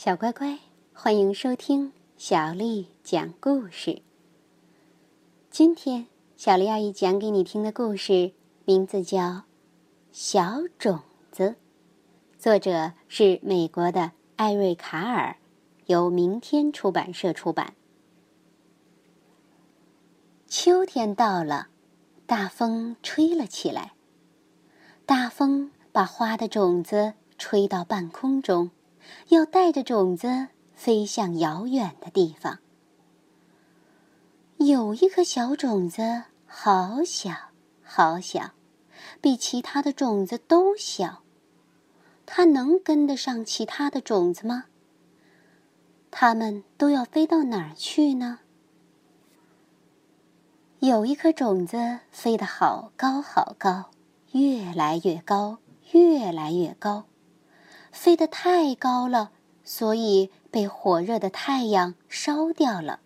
小乖乖，欢迎收听小丽讲故事。今天小丽阿姨讲给你听的故事名字叫《小种子》，作者是美国的艾瑞卡尔，由明天出版社出版。秋天到了，大风吹了起来。大风把花的种子吹到半空中。要带着种子飞向遥远的地方。有一颗小种子，好小，好小，比其他的种子都小。它能跟得上其他的种子吗？它们都要飞到哪儿去呢？有一颗种子飞得好高好高，越来越高，越来越高。飞得太高了，所以被火热的太阳烧掉了。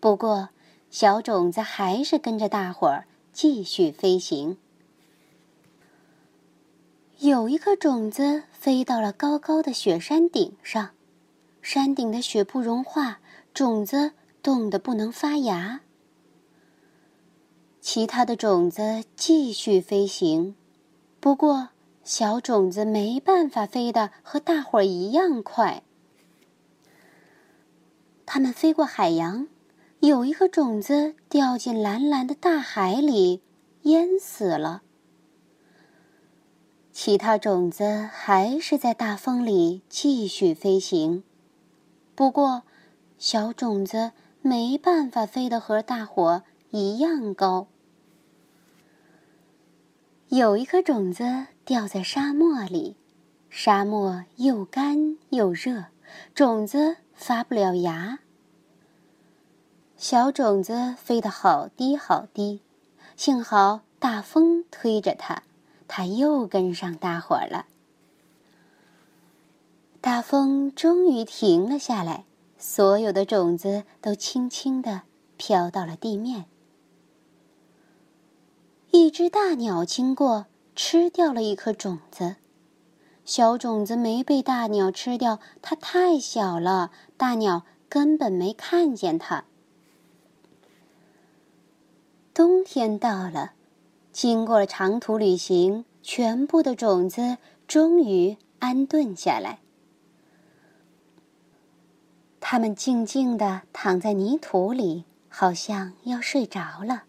不过，小种子还是跟着大伙儿继续飞行。有一颗种子飞到了高高的雪山顶上，山顶的雪不融化，种子冻得不能发芽。其他的种子继续飞行，不过。小种子没办法飞得和大伙儿一样快。它们飞过海洋，有一颗种子掉进蓝蓝的大海里，淹死了。其他种子还是在大风里继续飞行，不过，小种子没办法飞得和大伙儿一样高。有一颗种子掉在沙漠里，沙漠又干又热，种子发不了芽。小种子飞得好低好低，幸好大风推着它，它又跟上大伙儿了。大风终于停了下来，所有的种子都轻轻地飘到了地面。一只大鸟经过，吃掉了一颗种子。小种子没被大鸟吃掉，它太小了，大鸟根本没看见它。冬天到了，经过了长途旅行，全部的种子终于安顿下来。它们静静地躺在泥土里，好像要睡着了。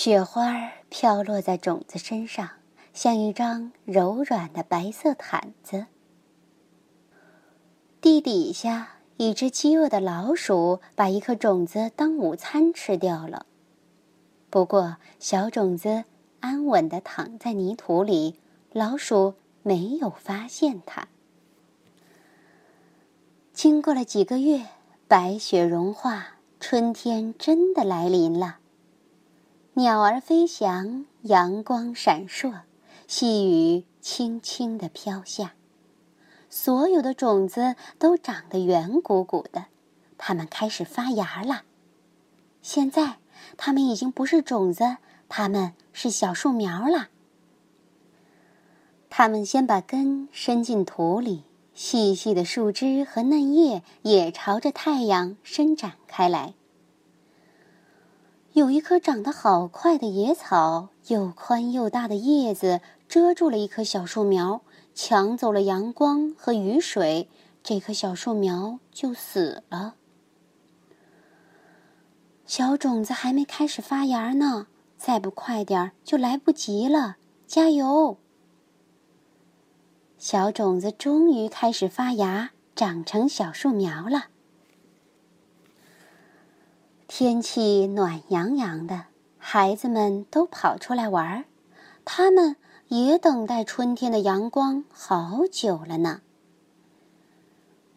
雪花飘落在种子身上，像一张柔软的白色毯子。地底下，一只饥饿的老鼠把一颗种子当午餐吃掉了。不过，小种子安稳地躺在泥土里，老鼠没有发现它。经过了几个月，白雪融化，春天真的来临了。鸟儿飞翔，阳光闪烁，细雨轻轻地飘下，所有的种子都长得圆鼓鼓的，它们开始发芽了。现在，它们已经不是种子，它们是小树苗了。它们先把根伸进土里，细细的树枝和嫩叶也朝着太阳伸展开来。有一棵长得好快的野草，又宽又大的叶子遮住了一棵小树苗，抢走了阳光和雨水，这棵小树苗就死了。小种子还没开始发芽呢，再不快点就来不及了！加油！小种子终于开始发芽，长成小树苗了。天气暖洋洋的，孩子们都跑出来玩儿。他们也等待春天的阳光好久了呢。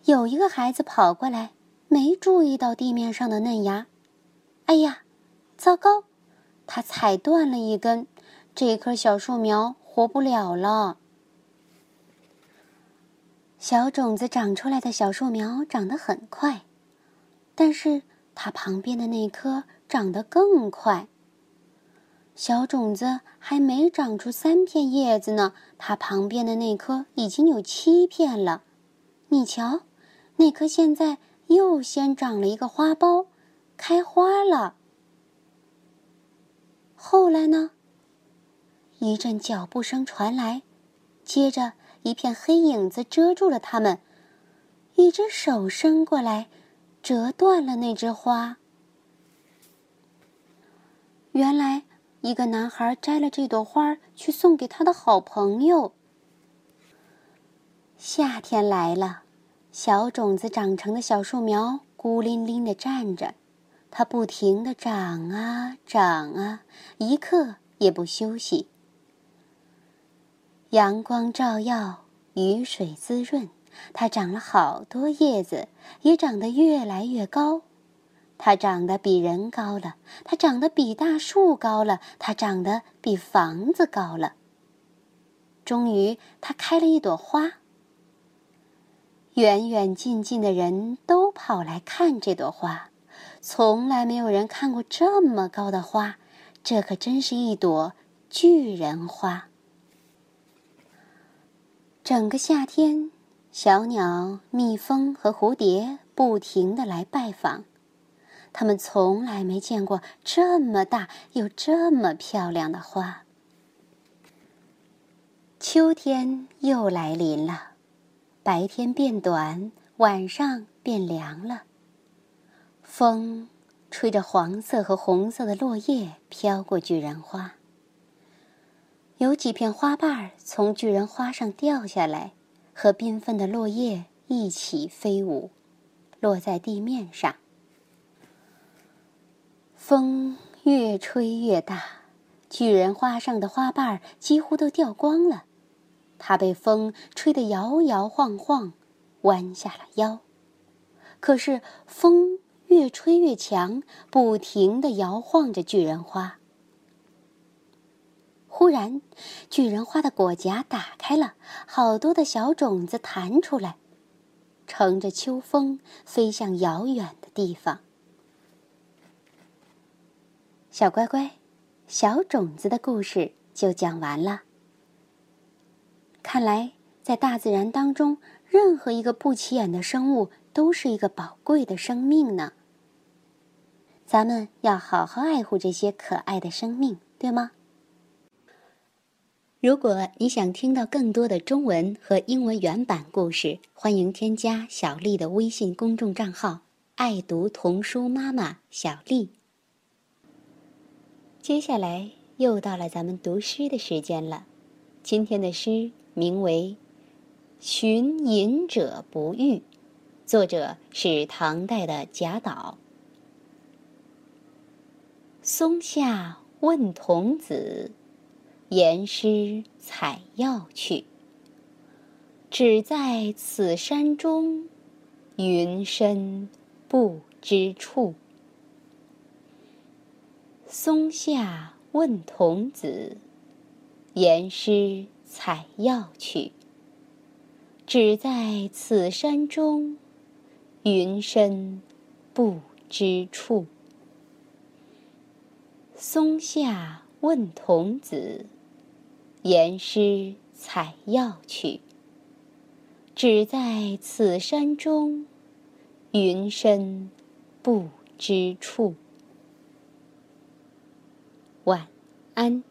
有一个孩子跑过来，没注意到地面上的嫩芽。哎呀，糟糕！他踩断了一根，这棵小树苗活不了了。小种子长出来的小树苗长得很快，但是。它旁边的那棵长得更快。小种子还没长出三片叶子呢，它旁边的那棵已经有七片了。你瞧，那棵现在又先长了一个花苞，开花了。后来呢？一阵脚步声传来，接着一片黑影子遮住了他们，一只手伸过来，折断了那枝花。原来。一个男孩摘了这朵花去送给他的好朋友。夏天来了，小种子长成的小树苗孤零零的站着，它不停的长啊长啊，一刻也不休息。阳光照耀，雨水滋润，它长了好多叶子，也长得越来越高。它长得比人高了，它长得比大树高了，它长得比房子高了。终于，它开了一朵花。远远近近的人都跑来看这朵花，从来没有人看过这么高的花，这可真是一朵巨人花。整个夏天，小鸟、蜜蜂和蝴蝶不停的来拜访。他们从来没见过这么大又这么漂亮的花。秋天又来临了，白天变短，晚上变凉了。风吹着黄色和红色的落叶飘过巨人花，有几片花瓣从巨人花上掉下来，和缤纷的落叶一起飞舞，落在地面上。风越吹越大，巨人花上的花瓣几乎都掉光了。它被风吹得摇摇晃晃，弯下了腰。可是风越吹越强，不停地摇晃着巨人花。忽然，巨人花的果荚打开了，好多的小种子弹出来，乘着秋风飞向遥远的地方。小乖乖，小种子的故事就讲完了。看来，在大自然当中，任何一个不起眼的生物都是一个宝贵的生命呢。咱们要好好爱护这些可爱的生命，对吗？如果你想听到更多的中文和英文原版故事，欢迎添加小丽的微信公众账号“爱读童书妈妈小丽”。接下来又到了咱们读诗的时间了。今天的诗名为《寻隐者不遇》，作者是唐代的贾岛。松下问童子，言师采药去。只在此山中，云深不知处。松下问童子，言师采药去。只在此山中，云深不知处。松下问童子，言师采药去。只在此山中，云深不知处。晚安。